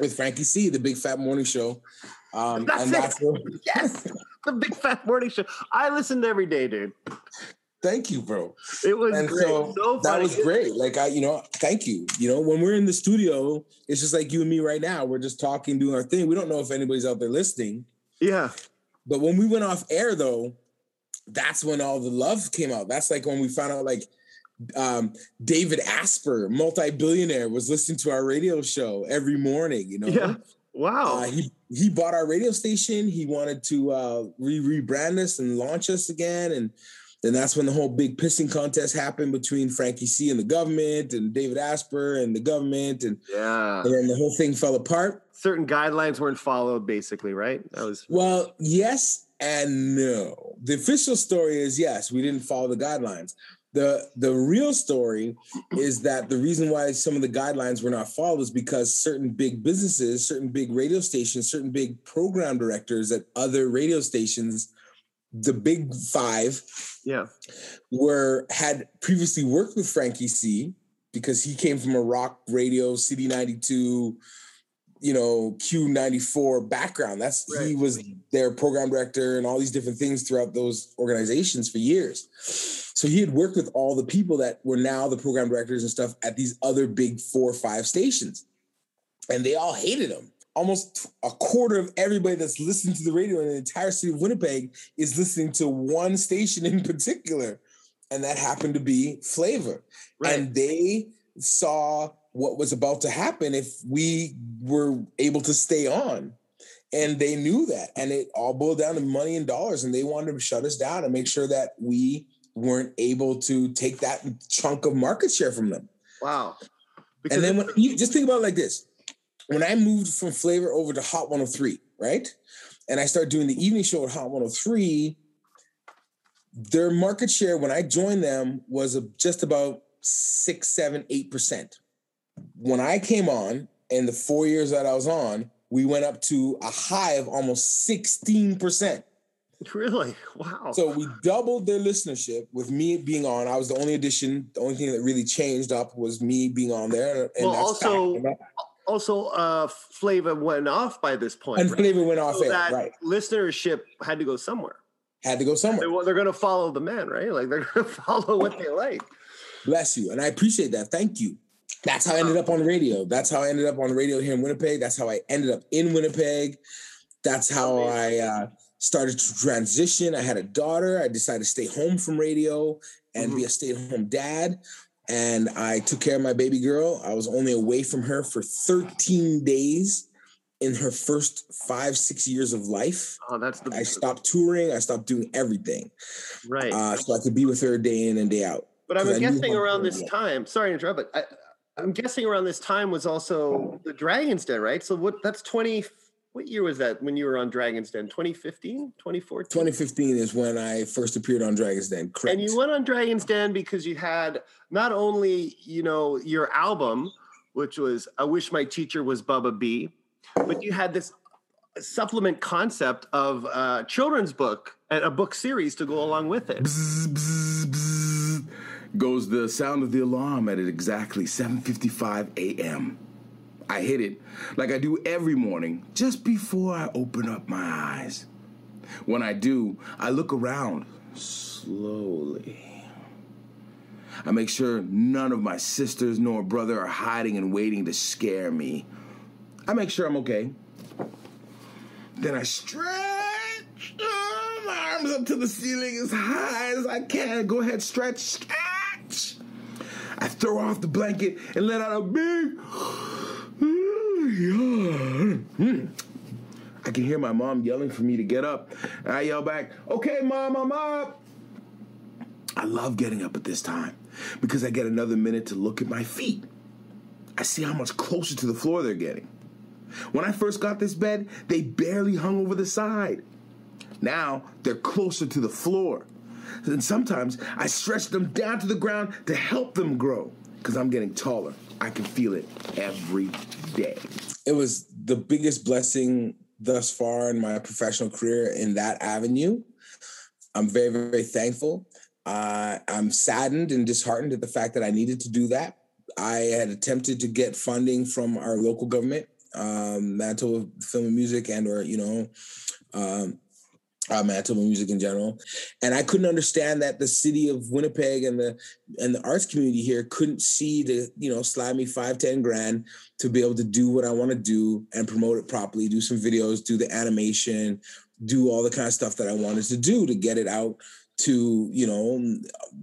with Frankie C, the Big Fat Morning Show. Um, That's and it. that's where, Yes, the Big Fat Morning Show. I listened every day, dude. Thank you, bro. It was and great. so, So, that was great. Like I, you know, thank you. You know, when we're in the studio, it's just like you and me right now. We're just talking, doing our thing. We don't know if anybody's out there listening. Yeah. But when we went off air, though, that's when all the love came out. That's like when we found out, like um, David Asper, multi-billionaire, was listening to our radio show every morning. You know, Yeah. Wow. uh, he he bought our radio station. He wanted to uh, re rebrand us and launch us again, and then that's when the whole big pissing contest happened between Frankie C and the government, and David Asper and the government, and, yeah. and then the whole thing fell apart. Certain guidelines weren't followed, basically, right? That was Well, yes and no. The official story is yes, we didn't follow the guidelines. The the real story is that the reason why some of the guidelines were not followed is because certain big businesses, certain big radio stations, certain big program directors at other radio stations, the big five, yeah. were had previously worked with Frankie C because he came from a rock radio CITI 92 you know Q94 background. That's he was their program director and all these different things throughout those organizations for years. So he had worked with all the people that were now the program directors and stuff at these other big four or five stations. And they all hated him. Almost a quarter of everybody that's listening to the radio in the entire city of Winnipeg is listening to one station in particular, and that happened to be Flava. Right. And they saw what was about to happen if we were able to stay on. And they knew that. And it all boiled down to money and dollars. And they wanted to shut us down and make sure that we weren't able to take that chunk of market share from them. wow. And then when you just think about it like this. When I moved from Flava over to Hot 103, right? And I started doing the evening show at Hot 103, their market share when I joined them was just about six, seven, eight percent. When I came on, in the four years that I was on, we went up to a high of almost 16%. really, wow. So we doubled their listenership with me being on. I was the only addition. The only thing that really changed up was me being on there. And Well, also- fact. also, uh, Flava went off by this point. and right? flava went off So air, that right? listenership had to go somewhere. Had to go somewhere. They, they're going to follow the man, right? Like they're going to follow what they like. Bless you. And I appreciate that. Thank you. That's how I ended up on radio. That's how I ended up on radio here in Winnipeg. That's how I ended up in Winnipeg. That's how I uh, started to transition. I had a daughter. I decided to stay home from radio and be a stay at home dad. And I took care of my baby girl. I was only away from her for 13 days in her first five, six years of life. Oh, that's the I stopped touring. I stopped doing everything right. uh, so I could be with her day in and day out. but I guessing around this time. Sorry to interrupt, but I, I'm guessing around this time was also the Dragons Den, right? So what? That's 20. What year was that when you were on Dragons Den? 2015, 2014. 2015 is when I first appeared on Dragon's Den. Correct. And you went on Dragon's Den because you had not only, you know, your album, which was I Wish My Teacher Was Bubba B, but you had this supplement concept of a children's book and a book series to go along with it. Bzz, bzz, goes the sound of the alarm at exactly 7:55 a.m. I hit it like I do every morning just before I open up my eyes. When I do, I look around slowly. I make sure none of my sisters nor brother are hiding and waiting to scare me. I make sure I'm okay. Then I stretch my arms up to the ceiling as high as I can. Go ahead, stretch, stretch. I throw off the blanket and let out a big. I can hear my mom yelling for me to get up. And I yell back, Okay, mom, I'm up. I love getting up at this time because I get another minute to look at my feet. I see how much closer to the floor they're getting. When I first got this bed, they barely hung over the side. Now they're closer to the floor. And sometimes I stretch them down to the ground to help them grow because I'm getting taller. I can feel it every day. it was the biggest blessing thus far in my professional career in that avenue. I'm very, very thankful. Uh, I'm saddened and disheartened at the fact that I needed to do that. I had attempted to get funding from our local government, um, Manitoba Film and Music, and or you know, um, uh, Manitoba music in general, and I couldn't understand that the city of Winnipeg and the and the arts community here couldn't see the you know slide me five ten grand to be able to do what I want to do and promote it properly, do some videos, do the animation, do all the kind of stuff that I wanted to do to get it out to you know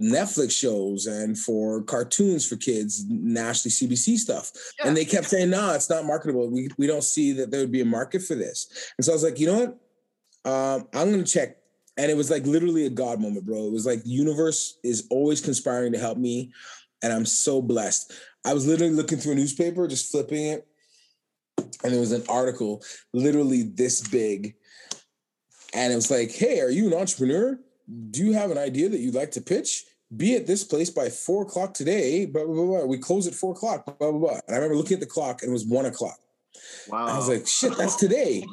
Netflix shows and for cartoons for kids, nationally CBC stuff. And they kept saying, "No, it's not marketable. We we don't see that there would be a market for this." And so I was like, you know what? Um, I'm gonna check. And it was like literally a God moment, bro. It was like the universe is always conspiring to help me, and I'm so blessed. I was literally looking through a newspaper, just flipping it, and there was an article literally this big and it was like, hey, are you an entrepreneur? Do you have an idea that you'd like to pitch? Be at this place by four o'clock today. Blah, blah, blah, blah. We close at four o'clock. Blah, blah, blah. And I remember looking at the clock and it was one o'clock. Wow. I was like, shit, that's today.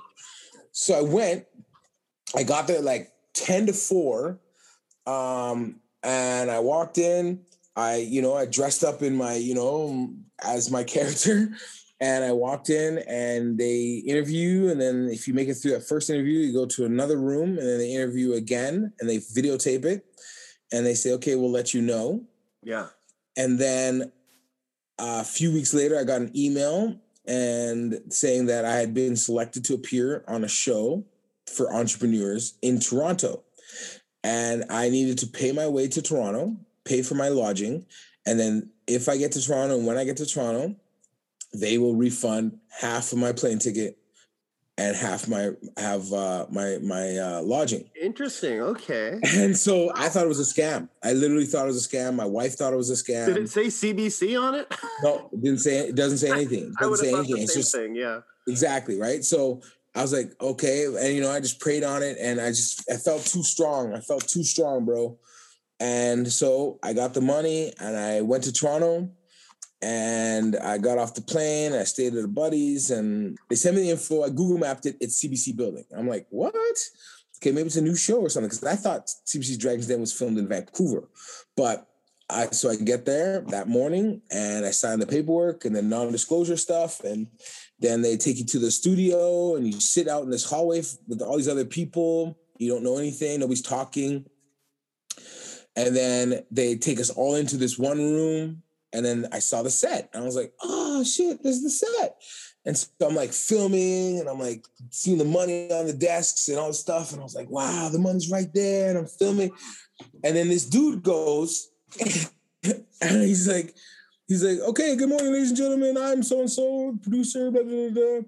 So I went, I got there like 10 to 4. Um, and I walked in. I, you know, I dressed up in my, you know, as my character. And I walked in and they interview you. And then if you make it through that first interview, you go to another room and then they interview again and they videotape it. And they say, okay, we'll let you know. yeah. And then uh, a few weeks later, I got an email and saying that I had been selected to appear on a show for entrepreneurs in Toronto. And I needed to pay my way to Toronto, pay for my lodging. And then if I get to Toronto and when I get to Toronto, they will refund half of my plane ticket and half my have uh, my my uh, lodging. Interesting. Okay. And so I thought it was a scam. I literally thought it was a scam. My wife thought it was a scam. Did it say CBC on it? No, it didn't say it doesn't say anything. It I doesn't have say the anything. same It's just thing. Yeah. exactly right. So I was like, okay, and you know, I just prayed on it, and I just I felt too strong. I felt too strong, bro. And so I got the money, and I went to Toronto, and I got off the plane. I stayed at a buddy's, and they sent me the info. I Google mapped it. It's CBC building. I'm like, what? Okay, maybe it's a new show or something. Because I thought CBC Dragons Den was filmed in Vancouver, but I so I get there that morning and I sign the paperwork and then non-disclosure stuff, and then they take you to the studio and you sit out in this hallway with all these other people. You don't know anything. Nobody's talking. And then they take us all into this one room. And then I saw the set. And I was like, oh shit, this is the set. And so I'm like filming and I'm like seeing the money on the desks and all this stuff. And I was like, wow, the money's right there. And I'm filming. And then this dude goes, and he's like, he's like, okay, good morning, ladies and gentlemen. I'm so and so, producer, blah, blah, blah.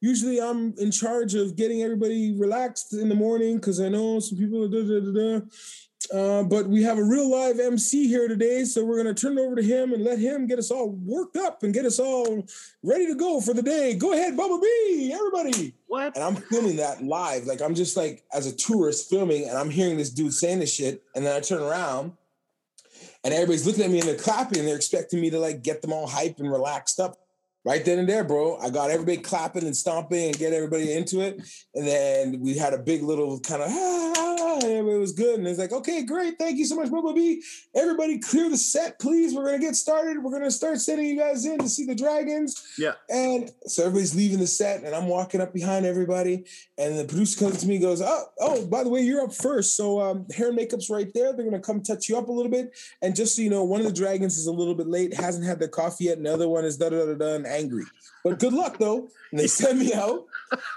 Usually I'm in charge of getting everybody relaxed in the morning because I know some people are da, da, da, da. Uh, but we have a real live MC here today, so we're going to turn it over to him and let him get us all worked up and get us all ready to go for the day. Go ahead, Bubba B, everybody. What? And I'm filming that live. Like I'm just like as a tourist filming, and I'm hearing this dude saying this shit, and then I turn around, and everybody's looking at me and they're clapping, and they're expecting me to like get them all hyped and relaxed up. Right then and there, bro. I got everybody clapping and stomping and get everybody into it. And then we had a big little kind of ah, everybody was good. And it's like, okay, great. Thank you so much, Bubba B. Everybody clear the set, please. We're gonna get started. We're gonna start sending you guys in to see the dragons. Yeah. And so everybody's leaving the set, and I'm walking up behind everybody. And the producer comes to me and goes, Oh, oh, by the way, you're up first. So um, hair and makeup's right there. They're gonna come touch you up a little bit. And just so you know, one of the dragons is a little bit late, hasn't had their coffee yet, and the other one is da da da da angry. But good luck though. And they send me out.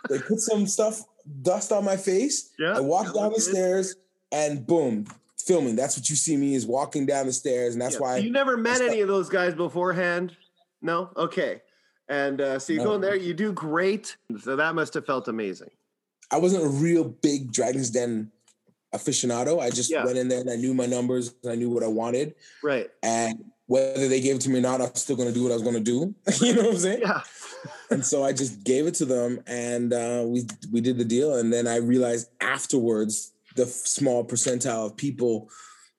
They put some stuff, dust on my face. Yeah. I walk down the Okay. stairs, and boom, filming. That's what you see me is walking down the stairs, and that's Yeah. why you never met any of those guys beforehand. No. Okay. And uh, so you No. go in there, you do great. So that must have felt amazing. I wasn't a real big Dragons Den aficionado. I just Yeah. went in there and I knew my numbers, I knew what I wanted, Right. and whether they gave it to me or not, I'm still gonna do what I was gonna do. you know what I'm saying? Yeah. and so I just gave it to them, and uh, we we did the deal. And then I realized afterwards the small percentile of people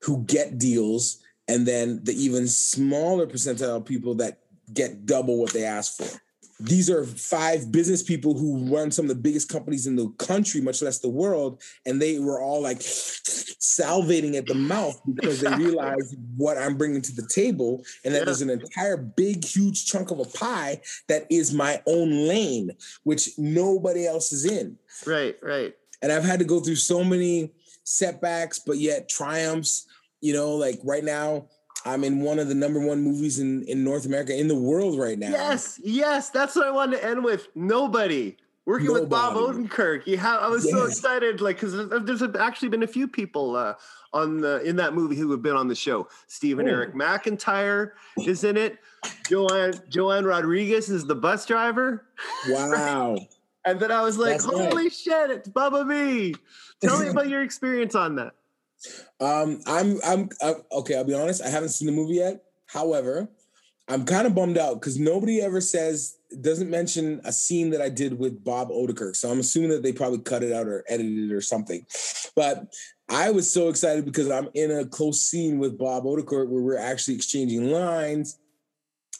who get deals, and then the even smaller percentile of people that get double what they ask for. These are five business people who run some of the biggest companies in the country, much less the world, and they were all like salivating at the mouth because they realized what I'm bringing to the table, and that Yeah. there's an entire big, huge chunk of a pie that is my own lane, which nobody else is in. Right. Right. and I've had to go through so many setbacks, but yet triumphs. You know, like right now, I'm in one of the number one movies in in North America, in the world right now. Yes, yes, that's what I wanted to end with. Nobody. Working with Bob Odenkirk. You have, I was so excited, like, because there's actually been a few people uh, on the in that movie who have been on the show. Stephen Oh. Eric McIntyre is in it. Joanne Joanne Rodriguez is the bus driver. Wow. And then I was like, That's right. holy shit, it's Bubba B. Tell me about your experience on that. Um, I'm, I'm, i okay. I'll be honest. I haven't seen the movie yet. However, I'm kind of bummed out because nobody ever says doesn't mention a scene that I did with Bob Odenkirk. So I'm assuming that they probably cut it out or edited it or something. But I was so excited because I'm in a close scene with Bob Odenkirk where we're actually exchanging lines,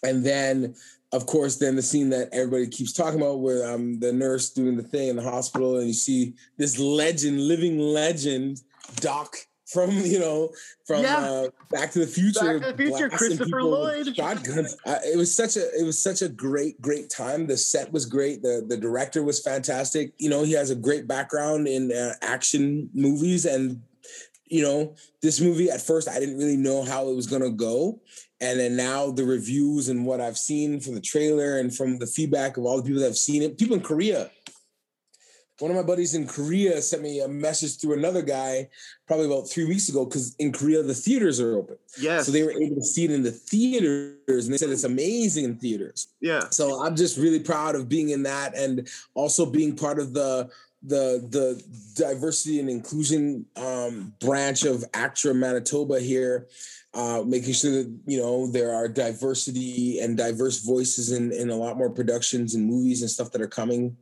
and then. Of course, then the scene that everybody keeps talking about, where I'm the nurse doing the thing in the hospital, and you see this legend, living legend, Doc from you know from Yeah. uh, Back to the Future. Back to the Future, Christopher Lloyd. shotguns. Uh, it was such a it was such a great great time. The set was great. The the director was fantastic. You know, he has a great background in uh, action movies and. You know, this movie at first I didn't really know how it was gonna go, and then now the reviews and what I've seen from the trailer and from the feedback of all the people that have seen it, people in Korea. One of my buddies in Korea sent me a message through another guy probably about three weeks ago because in Korea the theaters are open. Yeah. So they were able to see it in the theaters and they said it's amazing in theaters. yeah. So I'm just really proud of being in that and also being part of the the the diversity and inclusion um, branch of ACTRA Manitoba here, uh, making sure that you know there are diversity and diverse voices in in a lot more productions and movies and stuff that are coming.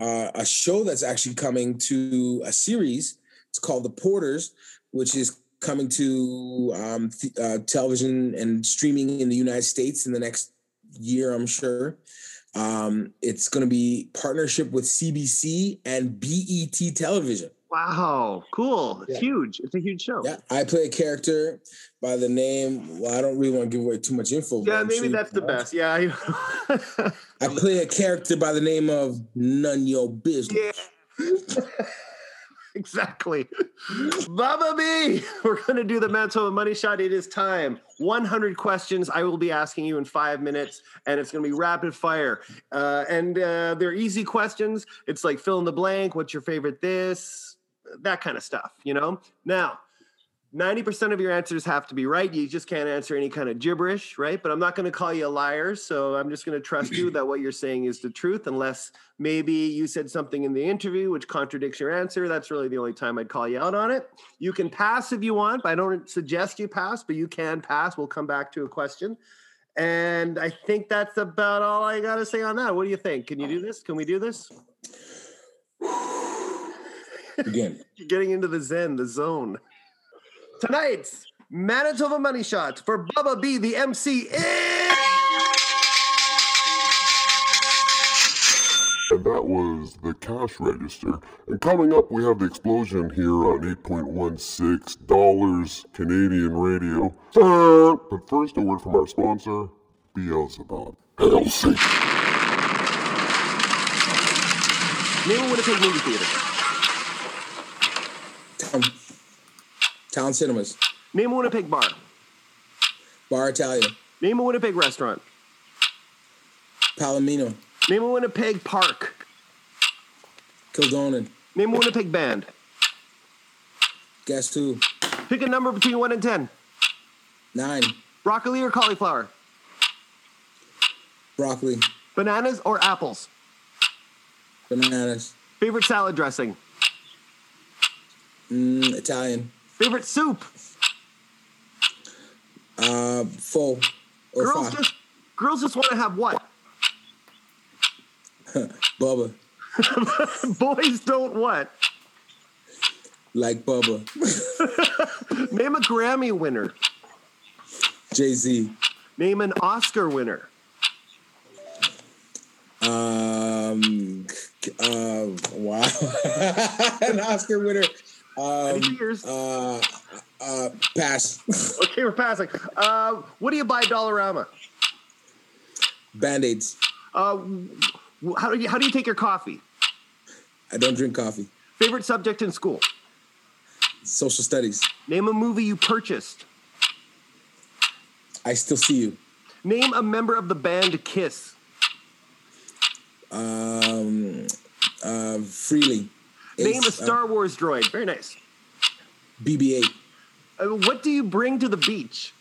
Uh, a show that's actually coming to a series. It's called The Porters, which is coming to um, th- uh, television and streaming in the United States in the next year, I'm sure. Um, it's going to be partnership with CBC and BET Television. Wow. Cool. It's Yeah. huge. It's a huge show. Yeah, I play a character by the name. Well, I don't really want to give away too much info. Yeah, maybe sure that's the best. Yeah. I- I play a character by the name of None Your Business. Yeah. exactly. Bubba B, we're going to do the mental Money Shot. It is time. 100 questions I will be asking you in five minutes, and it's going to be rapid fire. Uh, and uh, they're easy questions. It's like fill in the blank. What's your favorite this? That kind of stuff, you know? Now, 90% of your answers have to be right. You just can't answer any kind of gibberish, right? But I'm not going to call you a liar. So I'm just going to trust you that what you're saying is the truth, unless maybe you said something in the interview which contradicts your answer. That's really the only time I'd call you out on it. You can pass if you want. But I don't suggest you pass, but you can pass. We'll come back to a question. And I think that's about all I got to say on that. What do you think? Can you do this? Can we do this? Again, You're getting into the zen, the zone. Tonight's Manitoba Money Shot for Bubba B, the MC, is... And that was the cash register. And coming up, we have the explosion here on 8.16 dollars Canadian radio. But first, a word from our sponsor, Beelzebub. LC. Name a Winnipeg movie theater. Town, Town Cinemas, Name a Winnipeg bar. Bar Italia, Name a Winnipeg restaurant. Palomino, Name a Winnipeg park. Kildonan. Name a Winnipeg band. Guess who? Pick a number between 1 and 10. Nine. Broccoli or cauliflower. Broccoli, Bananas or apples. bananas, Favorite salad dressing. mm, Italian, Favorite soup. uh, pho, or Girls fa, just girls just want to have what? Bubba, Boys don't what? like Bubba, Name a Grammy winner. Jay Z, Name an Oscar winner. um, uh, wow, an Oscar winner. Um, years? uh, uh, pass, Okay, we're passing. Uh, what do you buy at Dollarama? Band Aids. Uh, how do you how do you take your coffee? I don't drink coffee. Favorite subject in school? Social studies. Name a movie you purchased. I still see you. Name a member of the band Kiss. Um, uh, Frehley. Name a Star Wars droid. Very nice. BB-8 Uh, what do you bring to the beach?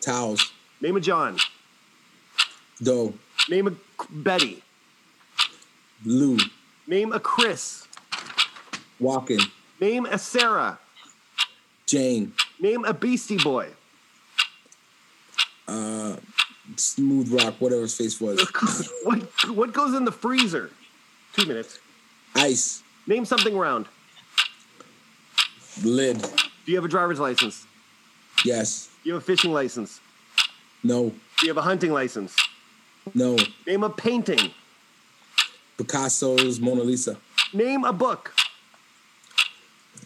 towels. Name a John. Doe. Name a Betty. Lou. Name a Chris. Walken. Name a Sarah. Jane. Name a Beastie Boy. Uh, Smooth Rock. Whatever his face was. What what goes in the freezer? Two minutes. Ice. Name something round. Lid. Do you have a driver's license? Yes. Do you have a fishing license? No. Do you have a hunting license? No. Name a painting. Picasso's Mona Lisa. Name a book.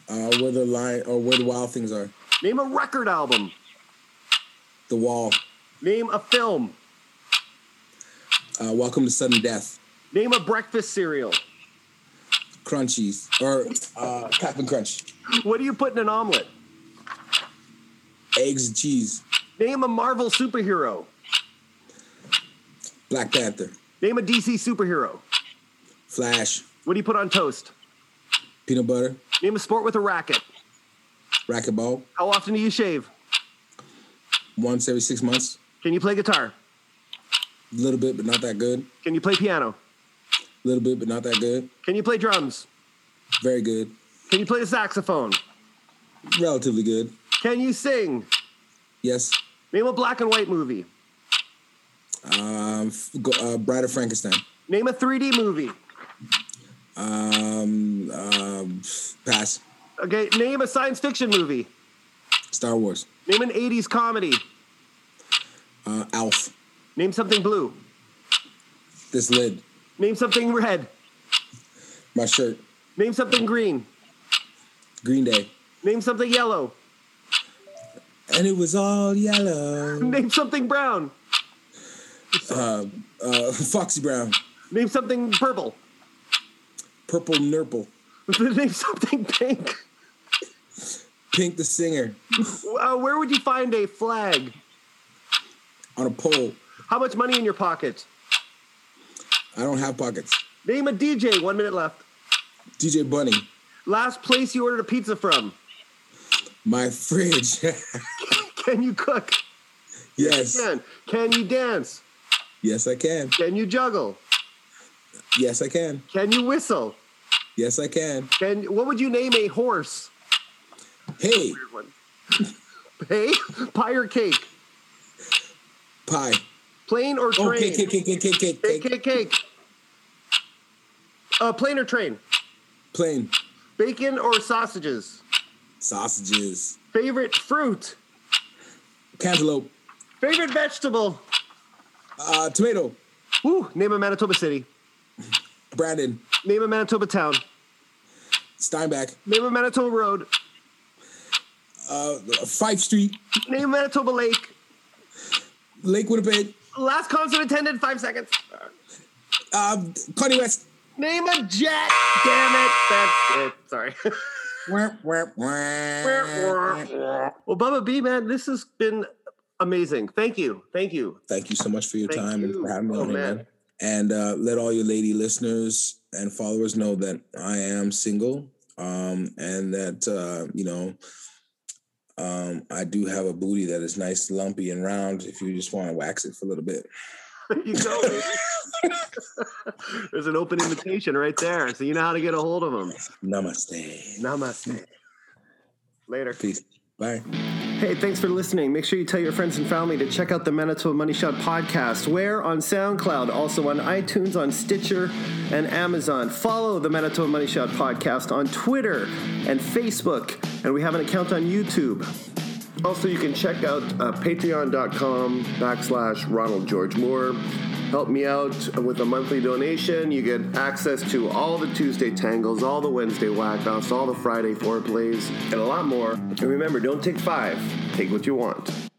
Uh, where the line or where the wild things are. Name a record album. The wall. Name a film. Uh, welcome to sudden death. Name a breakfast cereal. Crunchies or uh, Captain Crunch. What do you put in an omelet? Eggs and cheese. Name a Marvel superhero. Black Panther. Name a DC superhero. Flash. What do you put on toast? Peanut butter. Name a sport with a racket. Racquetball. How often do you shave? Once every six months. Can you play guitar? A little bit, but not that good. Can you play piano? A little bit, but not that good. Can you play drums? Very good. Can you play the saxophone? Relatively good. Can you sing? Yes. Name a black and white movie. Um, uh, Bride of Frankenstein. Name a 3D movie. Um, um, pass. Okay, name a science fiction movie. Star Wars. Name an 80s comedy. Uh, Alf. Name something blue. This lid. Name something red. My shirt. Name something green. Green Day. Name something yellow. And it was all yellow. Name something brown. Uh, uh, Foxy Brown. Name something purple. Purple Nurple. Name something pink. Pink the Singer. Uh, where would you find a flag? On a pole. How much money in your pocket? I don't have pockets. Name a DJ. One minute left. DJ Bunny. Last place you ordered a pizza from. My fridge. Can you cook? yes. Can. Can you dance? Yes, I can. Can you juggle? Yes, I can. Can you whistle? Yes, I can. Can what would you name a horse? Hey, Hey, pie or cake? pie. Plane or Oh, train? cake, cake, cake, cake, cake, cake, Cake, cake. cake, cake. Uh, plane or train? Plain. Bacon or sausages? Sausages. Favorite fruit? Cantaloupe. Favorite vegetable? Uh, tomato. Woo, name a Manitoba city. Brandon. Name a Manitoba town. Steinbach. Name a Manitoba road. Uh, Fife Street. Name Manitoba lake. Lake Winnipeg. Last concert attended, five seconds. Uh, Kanye West. Name a jet. Damn it. That's it. Sorry. Well, Bubba B, man, this has been amazing. Thank you. Thank you. Thank you so much for your Thank time and for having me Oh, on man. man. And uh, let all your lady listeners and followers know that I am single um, and that, uh, you know, um, I do have a booty that is nice, lumpy, and round if you just want to wax it for a little bit. You baby. There's an open invitation right there. So you know how to get a hold of them. Namaste. Namaste. Later. Peace. Bye. Hey, thanks for listening. Make sure you tell your friends and family to check out the Manitoba Money Shot podcast. Where on SoundCloud, also on iTunes, on Stitcher, and Amazon. Follow the Manitoba Money Shot podcast on Twitter and Facebook, and we have an account on YouTube. Also, you can check out uh, patreon.com backslash Ronald George Moore. Help me out with a monthly donation. You get access to all the Tuesday tangles, all the Wednesday whack offs, all the Friday foreplays, and a lot more. And remember, don't take five, take what you want.